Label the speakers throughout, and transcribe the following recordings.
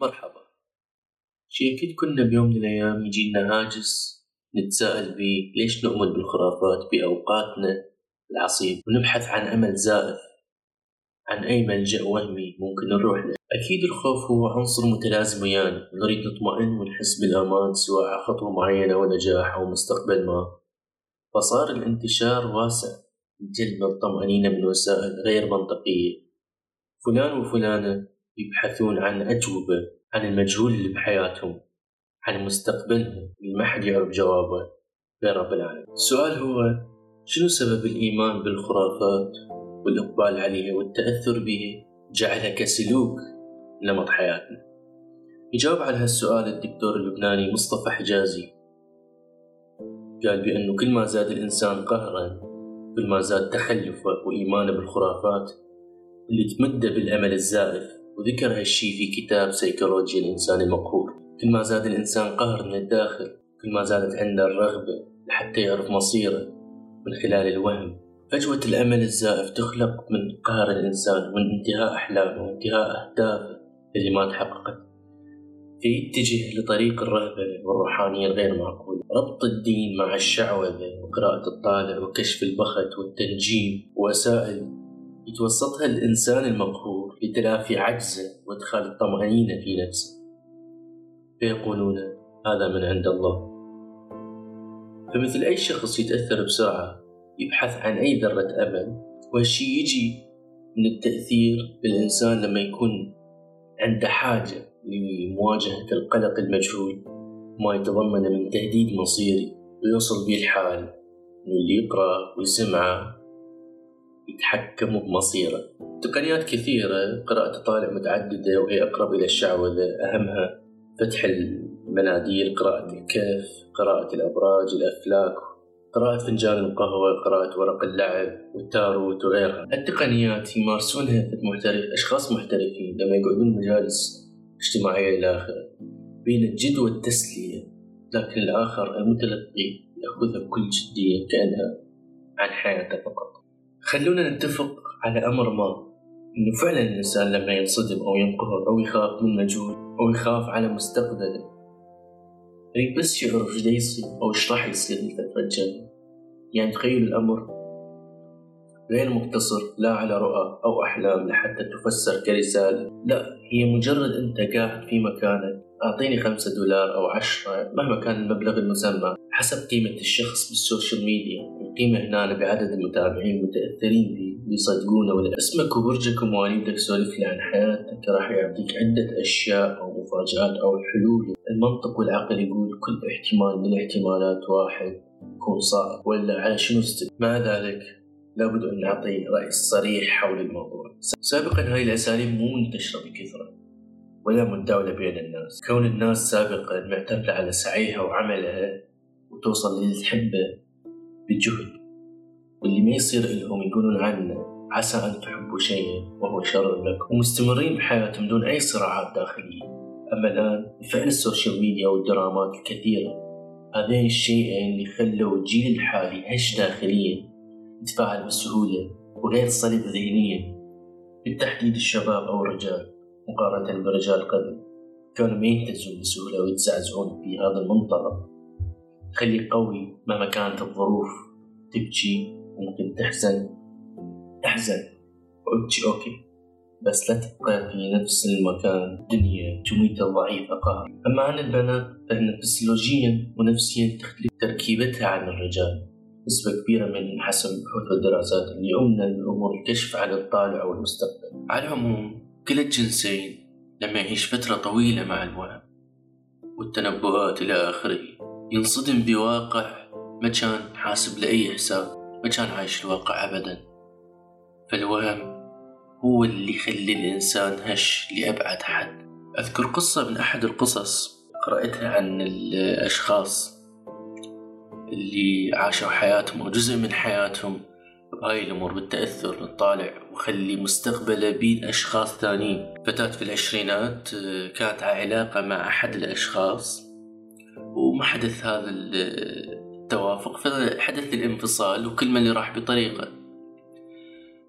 Speaker 1: مرحبا. شي أكيد كنا بيوم من الأيام يجينا هاجس نتساءل بيه ليش نؤمن بالخرافات بأوقاتنا العصيب ونبحث عن أمل زائف عن أي ملجأ وهمي ممكن نروح له. أكيد الخوف هو عنصر متلازم ويانا نريد نطمئن ونحس بالأمان سواء على خطوة معينة أو نجاح أو مستقبل ما. فصار الانتشار واسع جلب الطمأنينة من وسائل غير منطقية. فلان وفلانة يبحثون عن أجوبة عن المجهول اللي بحياتهم عن مستقبلهم. اللي ما حد يعرف جوابه غير رب العالمين. السؤال هو شنو سبب الإيمان بالخرافات والإقبال عليها والتأثر بها جعلها كسلوك نمط حياتنا؟ يجاوب على هالسؤال الدكتور اللبناني مصطفى حجازي. قال بأنه كل ما زاد الإنسان قهرا كل ما زاد تخلفه وإيمانه بالخرافات اللي تمده بالأمل الزائف وذكر هالشي في كتاب سيكولوجيا الإنسان المقهور. كل ما زاد الإنسان قهر من الداخل كل ما زادت عنده الرغبة لحتى يعرف مصيره من خلال الوهم. فجوة الأمل الزائف تخلق من قهر الإنسان ومن انتهاء أحلامه وانتهاء أهدافه اللي ما تحققت. فيتجه لطريق الرهبنة والروحانية الغير معقولة ربط الدين مع الشعوذة وقراءة الطالع وكشف البخت والتنجيم ووسائل يتوسطها الإنسان المقهور. لتلافي عجزه وإدخال الطمأنينة في نفسه. فيقولون هذا من عند الله. فمثل أي شخص يتأثر بسرعة يبحث عن أي ذرة أمل وهالشي يجي من التأثير بالإنسان لما يكون عنده حاجة لمواجهة القلق المجهول ما يتضمن من تهديد مصيري ويوصل به الحال إنه اللي يقرأ ويسمعه يتحكموا بمصيره. تقنيات كثيرة قراءة طالع متعددة وهي أقرب إلى الشعوذة أهمها. فتح المناديل قراءة الكهف قراءة الأبراج الأفلاك قراءة فنجان القهوة قراءة ورق اللعب والتاروت وغيرها. التقنيات يمارسونها محترف أشخاص محترفين لما يقعدون مجالس اجتماعية إلى آخره. بين الجد والتسلية لكن الآخر المتلقي يأخذها بكل جدية كأنها عن حياته فقط. خلونا نتفق على أمر ما إنه فعلا الإنسان لما ينصدم أو ينقهر أو يخاف من مجهول أو يخاف على مستقبله يريد بس يعرف إيش يصير أو إيش راح يصير الفترة الجاية يعني تخيل الأمر غير مقتصر لا على رؤى أو أحلام لحتى تفسر كرسالة لا هي مجرد أنت قاعد في مكانك أعطيني خمسة دولار أو عشرة مهما كان المبلغ المسمى حسب قيمة الشخص بال social media. القيمة هنا بعدد المتابعين المتأثرين به بيصدقونه ولا اسمك وبرجك ومواليدك سولف لي عن حياتك راح يعطيك عدة أشياء أو مفاجآت أو حلول المنطق والعقل يقول كل احتمال من الاحتمالات واحد يكون صعب ولا على شنو مع ذلك لابد أن نعطي رأي صريح حول الموضوع. سابقا هاي الأساليب مو منتشرة بكثرة ولا متداولة بين الناس. كون الناس سابقا معتمدة على سعيها وعملها وتوصل للي تحبه بجهد واللي ما يصير لهم يقولون عنه عسى أن تحبوا شيئا وهو شر لكم. ومستمرين بحياتهم دون أي صراعات داخلية. أما الآن بفعل ال social media والدرامات الكثيرة هذين الشيئين اللي خلوا الجيل الحالي هش داخليا يتفاعل بسهولة وغير صلب ذهنيا. بالتحديد الشباب أو الرجال مقارنة برجال قبل كانوا ما يهتزون بسهولة ويتزعزعون في هذا المنطلق. خلي قوي مهما كانت الظروف. تبكي وممكن تحزن. احزن وابكي أوكي. بس لا تبقى في نفس المكان. الدنيا تميت الضعيف قهر أما عن البنات فإن فسيولوجيا ونفسيا تختلف تركيبتها عن الرجال. نسبة كبيرة من حسب بحوث الدراسات اللي يؤمن الأمور الكشف عن الطالع والمستقبل. على العموم كلا الجنسين لما يعيش فترة طويلة مع الوهم والتنبؤات إلى آخره ينصدم بواقع ما كان حاسب لأي حساب ما كان عايش الواقع أبدا. فالوهم هو اللي يخلي الإنسان هش لأبعد حد. أذكر قصة من أحد القصص قرأتها عن الأشخاص اللي عاشوا حياتهم أو جزء من حياتهم بهاي الأمور بالتأثر الطالع وخلي مستقبله بين أشخاص ثانيين. فتاة في العشرينات آه، كانت علاقة مع أحد الأشخاص. وما حدث هذا التوافق فحدث الانفصال وكل من راح بطريقة.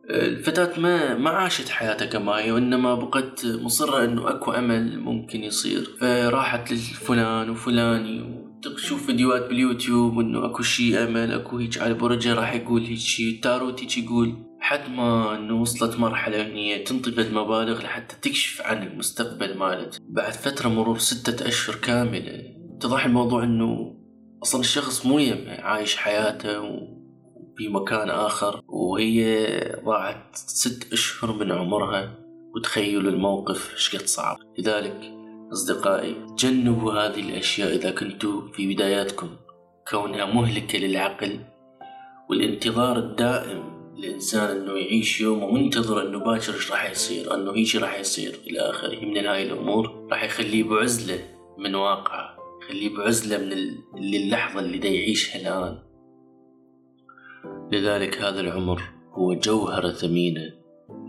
Speaker 1: الفتاة ما ما عاشت حياتها كما هي وإنما بقت مصرة إنه أكو أمل ممكن يصير. فراحت لفلان وفلاني تشوف فيديوهات باليوتيوب إنه أكو شي أمل أكو هيك على برجة راح يقول هيك شي التاروت هيك يقول حد ما إنه وصلت مرحلة إن هي تنطي مبالغ لحتى تكشف عن المستقبل مالت. بعد فترة مرور ستة أشهر كاملة اتضح الموضوع إنه أصلا الشخص مو عايش حياته في مكان آخر وهي ضاعت ست أشهر من عمرها. وتخيلوا الموقف شقد صعب. لذلك أصدقائي تجنبوا هذه الأشياء إذا كنتوا في بداياتكم. كونها مهلكة للعقل والانتظار الدائم الإنسان إنه يعيش يومه منتظر إنه باكر إيش راح يصير إنه هيجي راح يصير إلى آخره. من هاي الأمور راح يخليه بعزلة من واقعه. يخليه بعزلة من اللحظة اللي دا يعيشها الآن. لذلك هذا العمر هو جوهرة ثمينة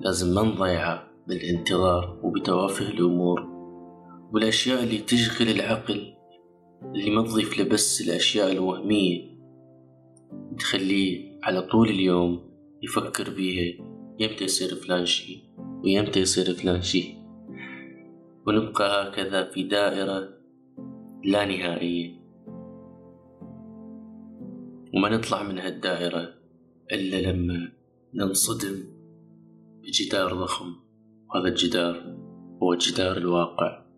Speaker 1: لازم ما نضيعه بالانتظار وبتوافه الأمور. والأشياء اللي تشغل العقل اللي ما تضيف له بس الأشياء الوهمية تخليه على طول اليوم يفكر بيها يمتى يصير فلان شي ويمتى يصير فلان شي ونبقى هكذا في دائرة لا نهائية وما نطلع من هالدائرة إلا لما ننصدم بجدار ضخم. وهذا الجدار هو جدار الواقع.